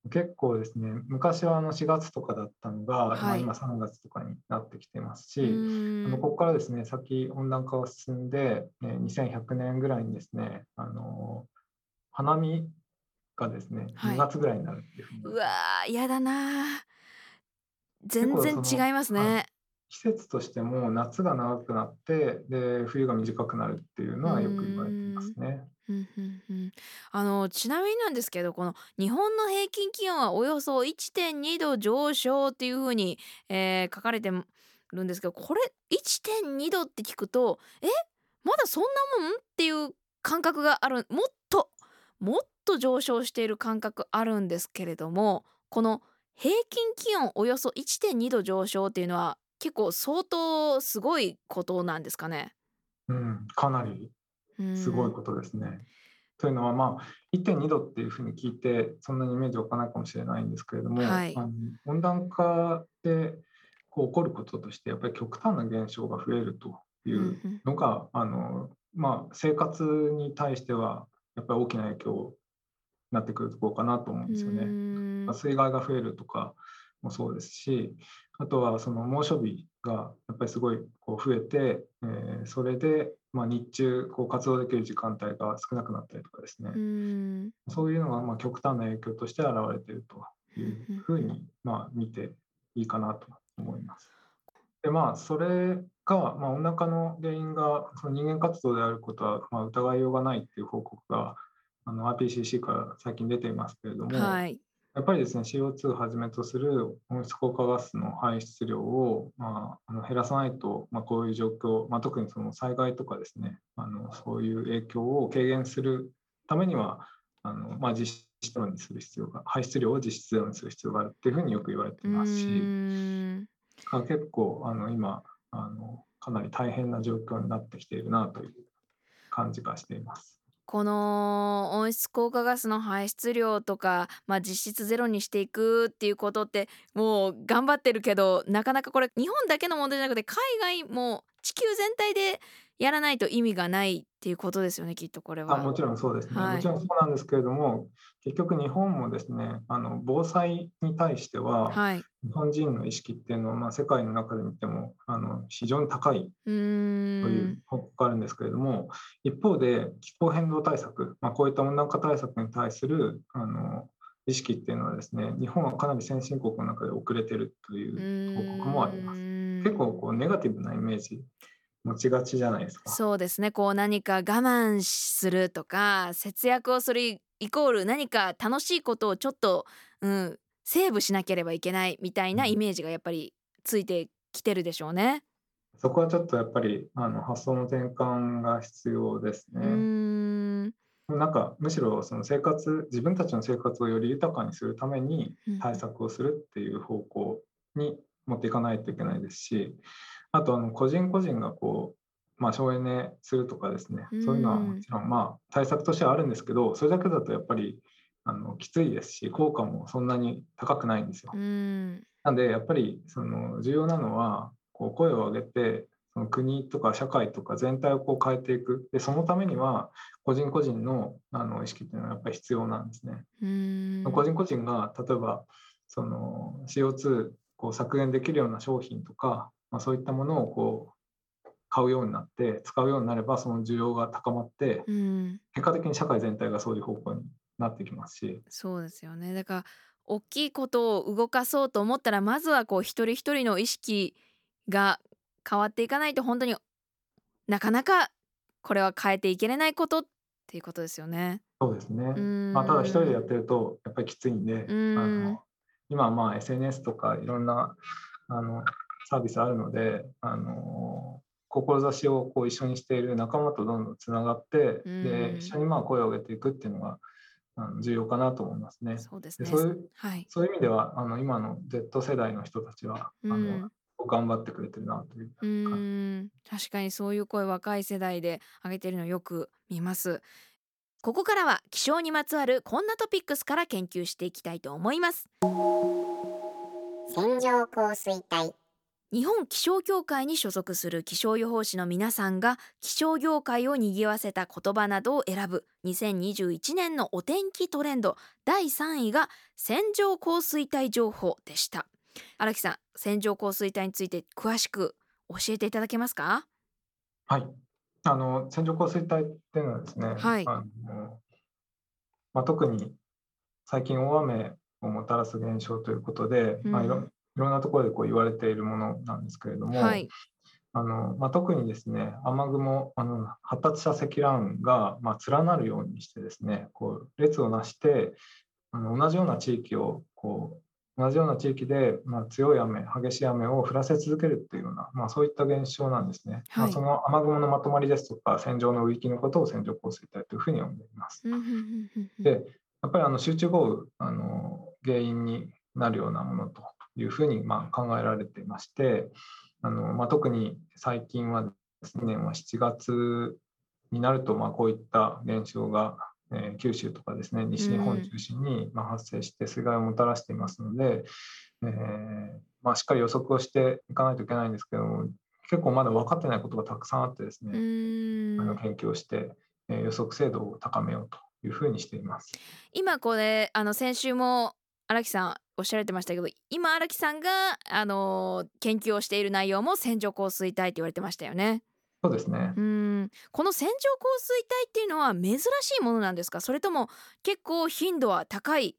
結構ですね、昔はあの4月とかだったのが、はい、今3月とかになってきてますし、あのここからですね、先温暖化が進んで、え2100年ぐらいにですね、あの花見がですね、2月ぐらいになるっていうふうに。うわー、嫌だな全然違いますね。季節としても夏が長くなってで冬が短くなるっていうのはよく言われていますね。あのちなみになんですけどこの日本の平均気温はおよそ1.2度上昇っていうふうに、えー、書かれてるんですけどこれ1.2度って聞くとえまだそんなもん？っていう感覚があるもっともっと上昇している感覚あるんですけれどもこの平均気温およそ1.2度上昇っていうのは結構相当すごいことなんですかね？うん、かなりすごいことですね。というのは、まあ、1.2度っていうふうに聞いてそんなにイメージを置かないかもしれないんですけれども、はい、あの温暖化でこう起こることとしてやっぱり極端な現象が増えるというのが、あのまあ、生活に対してはやっぱり大きな影響になってくるところかなと思うんですよね。まあ、水害が増えるとかもそうですしあとはその猛暑日がやっぱりすごいこう増えて、えー、それでまあ日中こう活動できる時間帯が少なくなったりとかですね、うそういうのがまあ極端な影響として現れているというふうにまあ見ていいかなと思います。でまあそれが、まあ、温暖化の原因がその人間活動であることはまあ疑いようがないっていう報告があの IPCC から最近出ていますけれども、はい、やっぱりですね CO2 をはじめとする温室効果ガスの排出量を、まあ、あの減らさないと、まあ、こういう状況、まあ、特にその災害とかですねあのそういう影響を軽減するためにはあの、まあ、実質ゼロにする必要が排出量を実質ゼロにする必要があるっていうふうによく言われていますし結構あの今あのかなり大変な状況になってきているなという感じがしています。この温室効果ガスの排出量とか、まあ、実質ゼロにしていくっていうことってもう頑張ってるけどなかなかこれ日本だけの問題じゃなくて海外も地球全体でやらないと意味がないっていうことですよねきっとこれは。あもちろんそうですね、はいもちろんそうなんですけれども結局日本もですねあの防災に対しては、はい。日本人の意識っていうのは、まあ、世界の中で見てもあの非常に高いうと。いう報告があるんですけれども、一方で気候変動対策、まあ、こういった温暖化対策に対するあの意識っていうのはですね日本はかなり先進国の中で遅れてるという報告もあります。結構こうネガティブなイメージ持ちがちじゃないですか。そうですねこう何か我慢するとか節約をするイコール何か楽しいことをちょっと、うん、セーブしなければいけないみたいなイメージがやっぱりついてきてるでしょうね。そこはちょっとやっぱりあの発想の転換が必要ですね。んなんかむしろその生活自分たちの生活をより豊かにするためにうん対策をするっていう方向に持っていかないといけないですしあとあの個人個人がこう、まあ、省エネするとかですね。うん。そういうのはもちろんまあ対策としてはあるんですけどそれだけだとやっぱりあのきついですし効果もそんなに高くないんですよ。う。ん。なんでやっぱりその重要なのはこう声を上げてその国とか社会とか全体をこう変えていく。でそのためには個人個人のあの意識っていうのはやっぱり必要なんですね。個人個人が例えばその CO2 こう削減できるような商品とか、まあ、そういったものをこう買うようになって使うようになればその需要が高まってうん。結果的に社会全体がそういう方向になってきますし。そうですよね。だから大きいことを動かそうと思ったらまずはこう一人一人の意識が変わっていかないと本当になかなかこれは変えていけれないことっていうことですよね。そうですね。うん。まあ、ただ一人でやってるとやっぱりきついんで、うん。あの今はまあ SNS とかいろんなあのサービスあるので、あの志をこう一緒にしている仲間とどんどんつながって、うん。で一緒にまあ声を上げていくっていうのがあの重要かなと思いますね。そうですね。でそういうはい。そういう意味ではあの今の Z 世代の人たちは、あうん。の頑張ってくれてるなといううーん。確かにそういう声若い世代で上げてるのよく見ます。ここからは気象にまつわるこんなトピックスから研究していきたいと思います。線状降水帯日本気象協会に所属する気象予報士の皆さんが気象業界を賑わせた言葉などを選ぶ2021年のお天気トレンド第3位が線状降水帯情報でした。荒木さん線状降水帯について詳しく教えていただけますか？はい。あの線状降水帯っていうのはですね、はい。あのまあ、特に最近大雨をもたらす現象ということで、まあ、いろうんなところでこう言われているものなんですけれども、はい。あのまあ、特にですね雨雲あの発達した積乱雲が、まあ、連なるようにしてですねこう列をなしてあの同じような地域をこう同じような地域で、まあ、強い雨激しい雨を降らせ続けるっていうような、まあ、そういった現象なんですね、まあ、はいその雨雲のまとまりですとか線状の雨域のことを線状降水帯というふうに呼んでいます。でやっぱりあの集中豪雨あの原因になるようなものというふうにまあ考えられていましてあの、まあ、特に最近はですね、まあ、7月になるとまあこういった現象が、えー九州とかですね西日本中心にまあ発生して水害をもたらしていますので、えーまあ、しっかり予測をしていかないといけないんですけども結構まだ分かってないことがたくさんあってですうね、ーんあの研究をして、えー予測精度を高めようというふうにしています。今これあの先週も荒木さんおっしゃられてましたけど今荒木さんがあの研究をしている内容も線状降水帯って言われてましたよね。そうですねう。ーんこの線状降水帯っていうのは珍しいものなんですか？それとも結構頻度は高い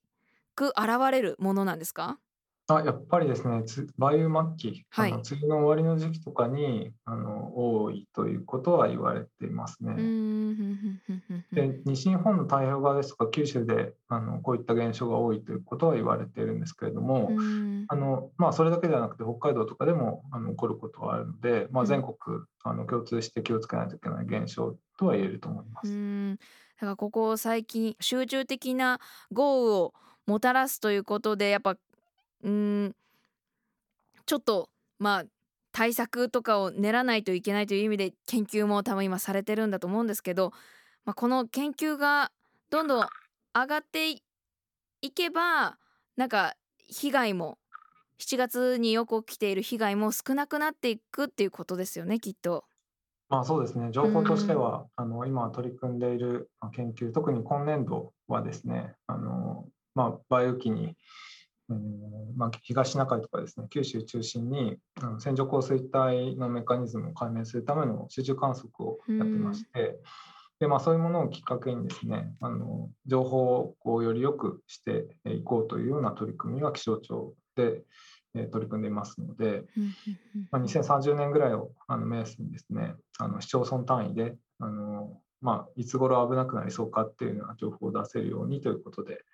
く現れるものなんですか？あやっぱりですね、つ梅雨末期、はい。あの梅雨の終わりの時期とかにあの多いということは言われていますね。で西日本の太平洋側ですとか九州であのこういった現象が多いということは言われているんですけれども、あのまあ、それだけではなくて北海道とかでもあの起こることはあるので、まあ、うん全国あの共通して気をつけないといけない現象とは言えると思いまうす。ーん。だからここ最近集中的な豪雨をもたらすということでやっぱん。ちょっとまあ対策とかを練らないといけないという意味で研究も多分今されてるんだと思うんですけど、まあ、この研究がどんどん上がっていいけばなんか被害も7月によく起きている被害も少なくなっていくっていうことですよねきっと。まあそうですね、情報としては、あの今取り組んでいる研究、特に今年度はですね、あのまあ、梅雨期に、まあ、東シナ海とかですね、九州中心にあの線状降水帯のメカニズムを解明するための集中観測をやってまして、でまあ、そういうものをきっかけにですね、あの情報をより良くしていこうというような取り組みが気象庁で、え取り組んでいますので、まあ、2030年ぐらいをあの目安にですねあの市町村単位であの、まあ、いつ頃危なくなりそうかっていうような情報を出せるようにということで、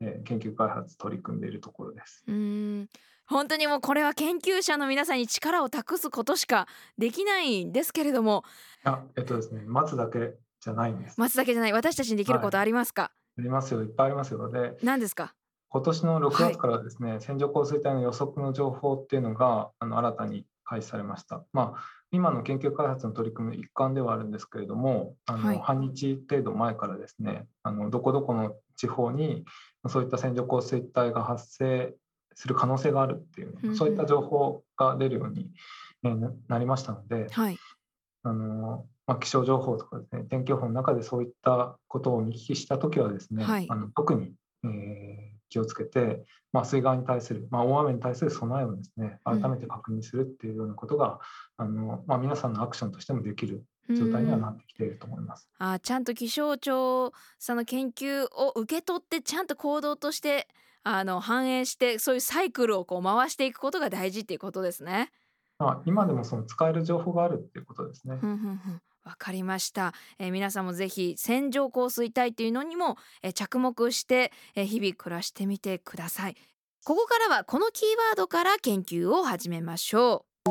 えー、研究開発取り組んでいるところです。うん。本当にもうこれは研究者の皆さんに力を託すことしかできないんですけれども。あえっとですね待つだけじゃないんです。待つだけじゃない。私たちにできることありますか、はい、ありますよ。いっぱいありますよで何ですか？今年の6月からですね、はい、線状降水帯の予測の情報っていうのがあの新たに開始されました。まあ、今の研究開発の取り組みの一環ではあるんですけれども、あの、はい、半日程度前からですね、あのどこどこの地方にそういった線状降水帯が発生する可能性があるっていう、うん、そういった情報が出るようになりましたので、はい、あのまあ、気象情報とかですね、天気予報の中でそういったことを見聞きしたときはですね、はい、あの特に、えー、気をつけて、まあ、水害に対する、まあ、大雨に対する備えをですね改めて確認するっていうようなことが、うん、あのまあ、皆さんのアクションとしてもできる状態にはなってきていると思います。うん、あちゃんと気象庁さんの研究を受け取ってちゃんと行動としてあの反映してそういうサイクルをこう回していくことが大事っていうことですね。まあ、今でもその使える情報があるっていうことですね。わかりました、えー、皆さんもぜひ線状降水帯というのにも、えー、着目して、えー、日々暮らしてみてください。ここからはこのキーワードから研究を始めましょう。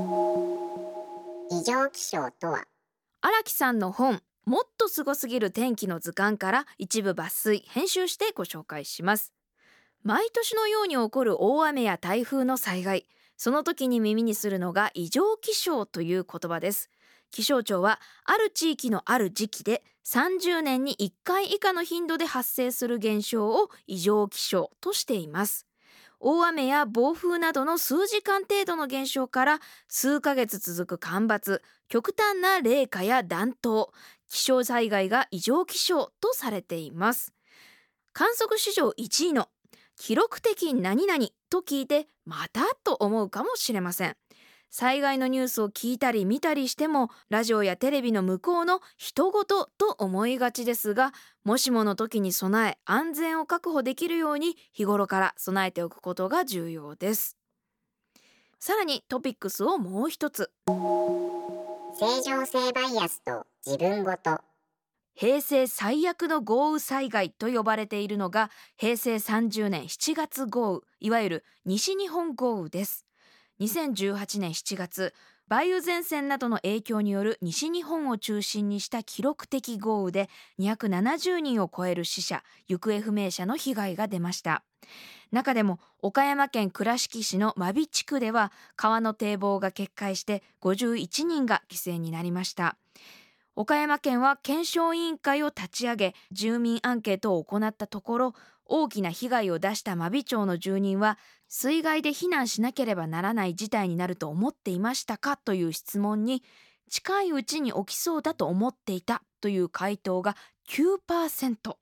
異常気象とは？荒木さんの本もっとすごすぎる天気の図鑑から一部抜粋編集してご紹介します。毎年のように起こる大雨や台風の災害。その時に耳にするのが異常気象という言葉です気象庁はある地域のある時期で30年に1回以下の頻度で発生する現象を異常気象としています。大雨や暴風などの数時間程度の現象から数ヶ月続く干ばつ極端な冷夏や暖冬気象災害が異常気象とされています。観測史上1位の記録的何々と聞いてまたと思うかもしれません。災害のニュースを聞いたり見たりしてもラジオやテレビの向こうの人事と思いがちですがもしもの時に備え安全を確保できるように日頃から備えておくことが重要です。さらにトピックスをもう一つ。正常性バイアスと自分ごと。平成最悪の豪雨災害と呼ばれているのが平成30年7月豪雨いわゆる西日本豪雨です2018年7月梅雨前線などの影響による西日本を中心にした記録的豪雨で270人を超える死者行方不明者の被害が出ました。中でも岡山県倉敷市の真備地区では川の堤防が決壊して51人が犠牲になりました。岡山県は検証委員会を立ち上げ住民アンケートを行ったところ大きな被害を出した真備町の住人は水害で避難しなければならない事態になると思っていましたかという質問に近いうちに起きそうだと思っていたという回答が9%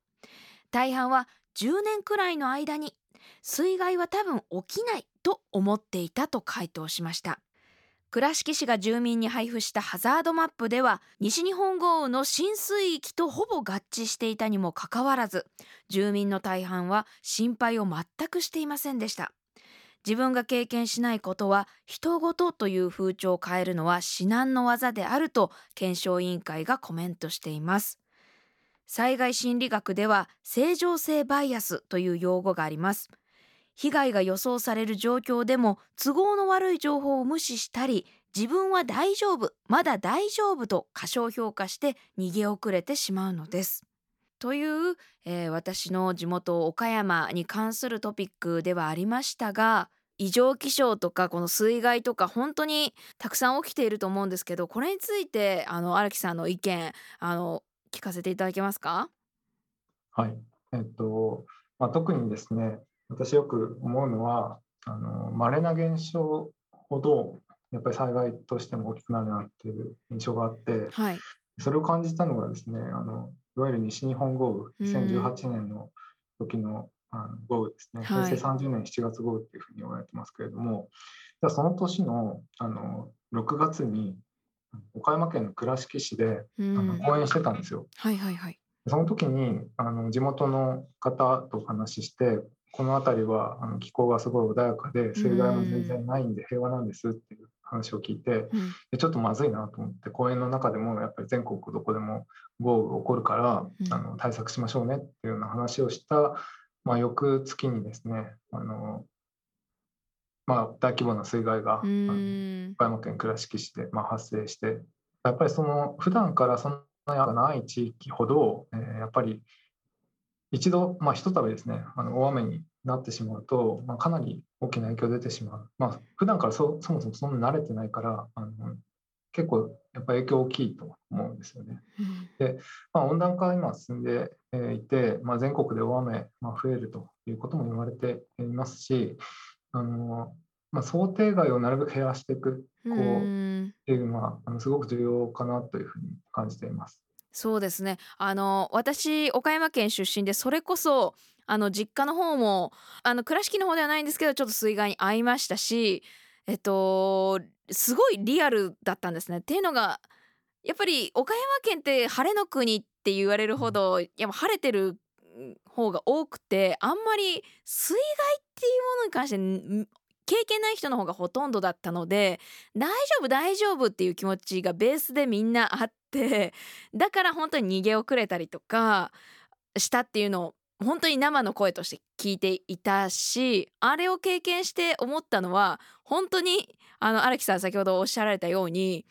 大半は10年くらいの間に水害は多分起きないと思っていたと回答しました。倉敷市が住民に配布したハザードマップでは西日本豪雨の浸水域とほぼ合致していたにもかかわらず住民の大半は心配を全くしていませんでした。自分が経験しないことは人事という風潮を変えるのは至難の業であると検証委員会がコメントしています。災害心理学では正常性バイアスという用語があります。被害が予想される状況でも都合の悪い情報を無視したり自分は大丈夫まだ大丈夫と過小評価して逃げ遅れてしまうのです。という、えー、私の地元岡山に関するトピックではありましたが異常気象とかこの水害とか本当にたくさん起きていると思うんですけどこれについてあの荒木さんの意見あの聞かせていただけますか？はい。えっとまあ、特にですね私よく思うのはあの稀な現象ほどやっぱり災害としても大きくなるなっていう印象があって、はい。それを感じたのがですね、あのいわゆる西日本豪雨、うん2018年の時のあの豪雨ですね、はい平成30年7月豪雨っていうふうに言われてますけれども、じゃあその年のあの6月に岡山県の倉敷市でうあのん。講演してたんですよ。はいはいはい。その時にあの地元の方とお話しして、この辺りはあの気候がすごい穏やかで、水害も全然ないんで平和なんですっていう話を聞いて、うん。でちょっとまずいなと思って、公園の中でもやっぱり全国どこでも豪雨起こるから、うんあの対策しましょうねっていうような話をした、まあ、翌月にですね、あのまあ、大規模な水害が。岡山県倉敷市で、まあ、発生して、やっぱりその普段からそんなにない地域ほど、えーやっぱり一度、まあ、ひとたびですね、あの大雨になってしまうと、まあ、かなり大きな影響出てしまう。まあ、普段からそそもそもそんな慣れてないから、あの結構やっぱり影響大きいと思うんですよね。まあ、温暖化が今進んでえーいて、まあ、全国で大雨が増えるということも言われていますし、あのまあ、想定外をなるべく減らしていくうこうっん。ていうのはあのすごく重要かなというふうに感じています。そうですね。あの私岡山県出身でそれこそあの実家の方もあの倉敷の方ではないんですけどちょっと水害に遭いましたし、えっとすごいリアルだったんですね。っていうのがやっぱり岡山県って晴れの国って言われるほどやっぱ晴れてる方が多くてあんまり水害っていうものに関してん経験ない人の方がほとんどだったので大丈夫大丈夫っていう気持ちがベースでみんなあってだから本当に逃げ遅れたりとかしたっていうのを本当に生の声として聞いていたしあれを経験して思ったのは本当にあの荒木さん先ほどおっしゃられたように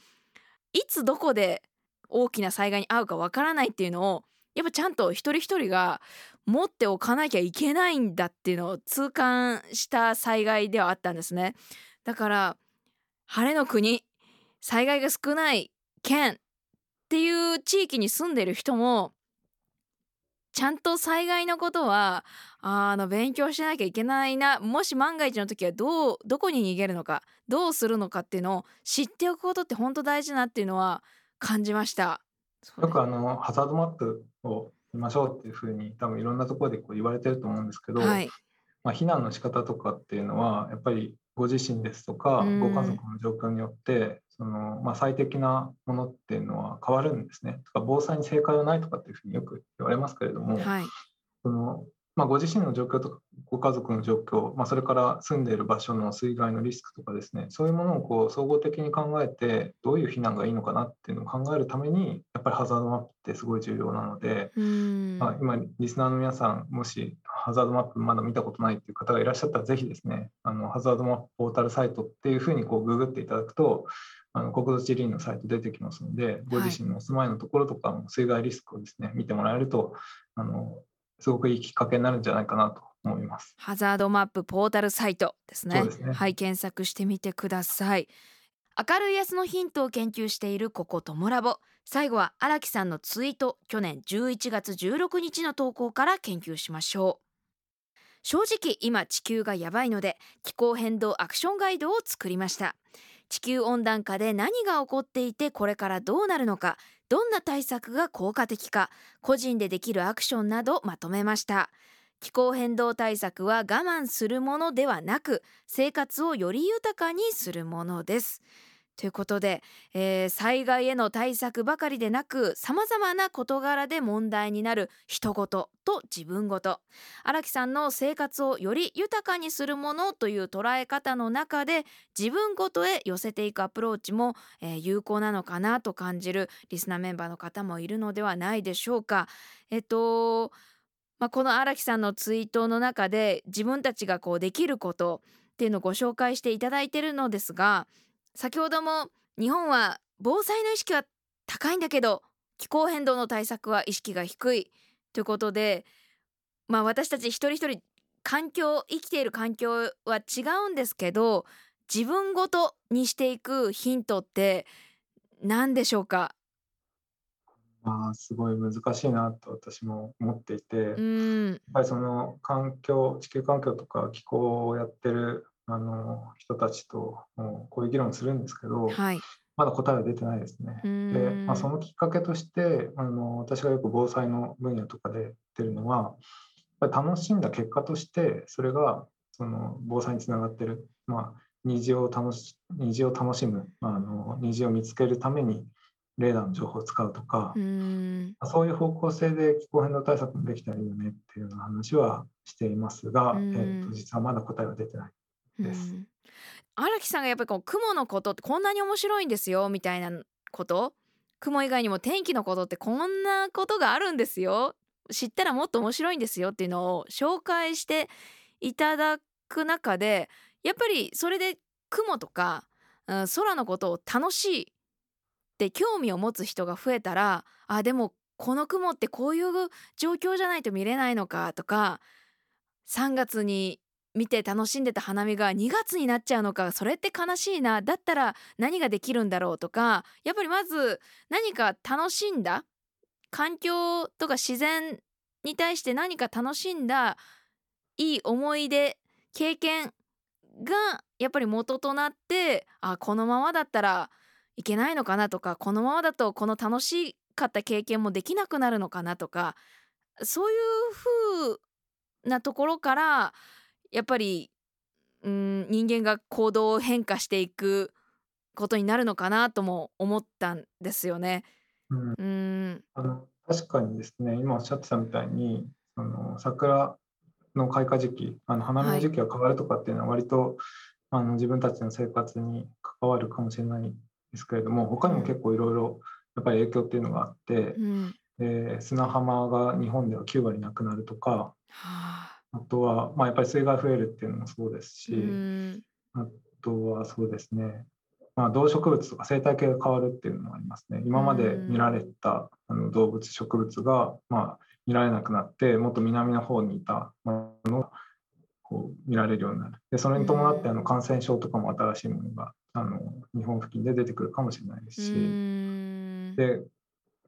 いつどこで大きな災害に遭うかわからないっていうのをやっぱちゃんと一人一人が持っておかなきゃいけないんだっていうのを痛感した災害ではあったんですね。だから晴れの国災害が少ない県っていう地域に住んでる人もちゃんと災害のことはあの勉強しなきゃいけないなもし万が一の時はどうどこに逃げるのかどうするのかっていうのを知っておくことって本当大事なっていうのは感じました。よくあのハザードマップを見ましょうっていうふうに多分いろんなところでこう言われてると思うんですけど、はい、まあ、避難の仕方とかっていうのはやっぱりご自身ですとかうんご家族の状況によってその、まあ、最適なものっていうのは変わるんですね。とか防災に正解はないとかっていうふうによく言われますけれども、はい、そのまあ、ご自身の状況とかご家族の状況、まあ、それから住んでいる場所の水害のリスクとかですねそういうものをこう総合的に考えてどういう避難がいいのかなっていうのを考えるためにやっぱりハザードマップってすごい重要なので、うん。まあ、今リスナーの皆さんもしハザードマップまだ見たことないっていう方がいらっしゃったらぜひですねあのハザードマップポータルサイトっていうふうにこうググっていただくとあの国土地理院のサイト出てきますのでご自身のお住まいのところとかの水害リスクをですね見てもらえるとあのすごくいいきっかけになるんじゃないかなと思います。ハザードマップポータルサイトですね。ですね。はい検索してみてください。明るい安のヒントを研究しているここトモラボ最後は荒木さんのツイート。去年11月16日の投稿から研究しましょう。正直今地球がやばいので気候変動アクションガイドを作りました。地球温暖化で何が起こっていてこれからどうなるのかどんな対策が効果的か個人でできるアクションなどまとめました。気候変動対策は我慢するものではなく生活をより豊かにするものです。ということで、えー災害への対策ばかりでなくさまざまな事柄で問題になる人事と自分事荒木さんの生活をより豊かにするものという捉え方の中で自分ごとへ寄せていくアプローチも、えー有効なのかなと感じるリスナーメンバーの方もいるのではないでしょうか。えっとまあ、この荒木さんのツイートの中で自分たちがこうできることっていうのをご紹介していただいてるのですが先ほども日本は防災の意識は高いんだけど気候変動の対策は意識が低いということで、まあ、私たち一人一人環境生きている環境は違うんですけど自分ごとにしていくヒントって何でしょうか？まあ、すごい難しいなと私も思っていて、うやっんぱりその環境地球環境とか気候をやってるあの人たちとこういう議論するんですけど、はい、まだ答えは出てないですね。で、まあ、そのきっかけとしてあの私がよく防災の分野とかで言ってるのはやっぱり楽しんだ結果としてそれがその防災につながってる、まあ、虹を楽し虹を楽しむあの虹を見つけるためにレーダーの情報を使うとか、うそういう方向性で気候変動対策もできたらいいよねっていうような話はしていますが、えー、と実はまだ答えは出てないです。荒木さんがやっぱりこう雲のことってこんなに面白いんですよみたいなこと？雲以外にも天気のことってこんなことがあるんですよ。知ったらもっと面白いんですよっていうのを紹介していただく中でやっぱりそれで雲とか、うん、空のことを楽しいって興味を持つ人が増えたらあでもこの雲ってこういう状況じゃないと見れないのかとか3月に見て楽しんでた花見が2月になっちゃうのかそれって悲しいな。だったら何ができるんだろうとかやっぱりまず何か楽しんだ？環境とか自然に対して何か楽しんだ？いい思い出経験がやっぱり元となってあこのままだったらいけないのかなとかこのままだとこの楽しかった経験もできなくなるのかなとかそういう風なところからやっぱりうん人間が行動を変化していくことになるのかなとも思ったんですよね。うん、うん。あの確かにですね今おっしゃってたみたいにその桜の開花時期あの花見の時期が変わるとかっていうのは割と、はい、あの自分たちの生活に関わるかもしれないですけれども他にも結構いろいろやっぱり影響っていうのがあって、うん、えー、砂浜が日本では9割なくなるとか、はあ、あとは、まあ、やっぱり水害増えるっていうのもそうですし、あとはそうですね、まあ、動植物とか生態系が変わるっていうのもありますね。今まで見られたあの動物植物が、まあ、見られなくなってもっと南の方にいたものがこう見られるようになる。でそれに伴ってあの感染症とかも新しいものがあの日本付近で出てくるかもしれないですし。で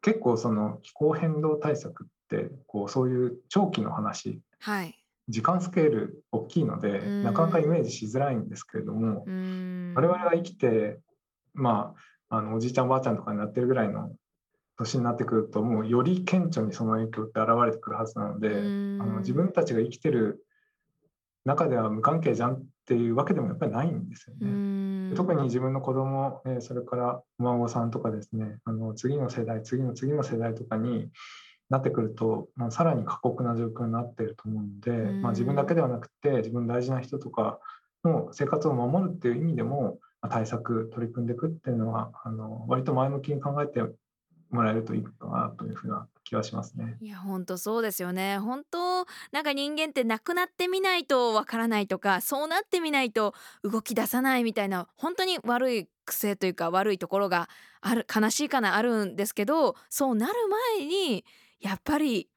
結構その気候変動対策ってこうそういう長期の話、はい、時間スケール大きいので、なかなかイメージしづらいんですけれども、我々が生きて、まあ、あのおじいちゃんおばあちゃんとかになってるぐらいの年になってくるともうより顕著にその影響って現れてくるはずなので、あの自分たちが生きてる中では無関係じゃんっていうわけでもやっぱりないんですよね。特に自分の子供、えそれからお孫さんとかですねあの次の世代次の次の世代とかになってくると、まあ、さらに過酷な状況になっていると思うので、まあ、自分だけではなくて自分大事な人とかの生活を守るっていう意味でも、まあ、対策取り組んでいくっていうのはあの割と前向きに考えてもらえるといいかなというふうな気はしますね。いや本当そうですよね。本当なんか人間って亡くなってみないとわからないとかそうなってみないと動き出さないみたいな本当に悪い癖というか悪いところがある悲しいかなあるんですけどそうなる前にやっぱり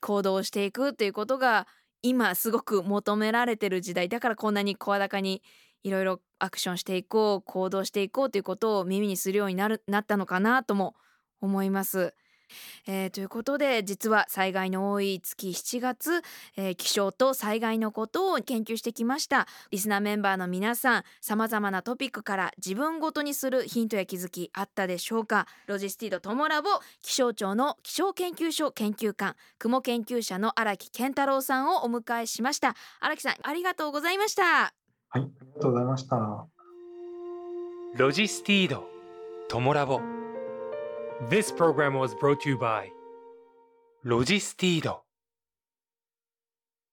行動していくっていうことが今すごく求められてる時代だからこんなに声高にいろいろアクションしていこう行動していこうということを耳にするようになるなったのかなとも思います。えー、ということで実は災害の多い月7月、えー、気象と災害のことを研究してきました。リスナーメンバーの皆さんさまざまなトピックから自分ごとにするヒントや気づきあったでしょうか？ロジスティードトモラボ気象庁の気象研究所研究官雲研究者の荒木健太郎さんをお迎えしました。荒木さんありがとうございました。はいありがとうございました。ロジスティードトモラボ This program was brought to you by Logistido.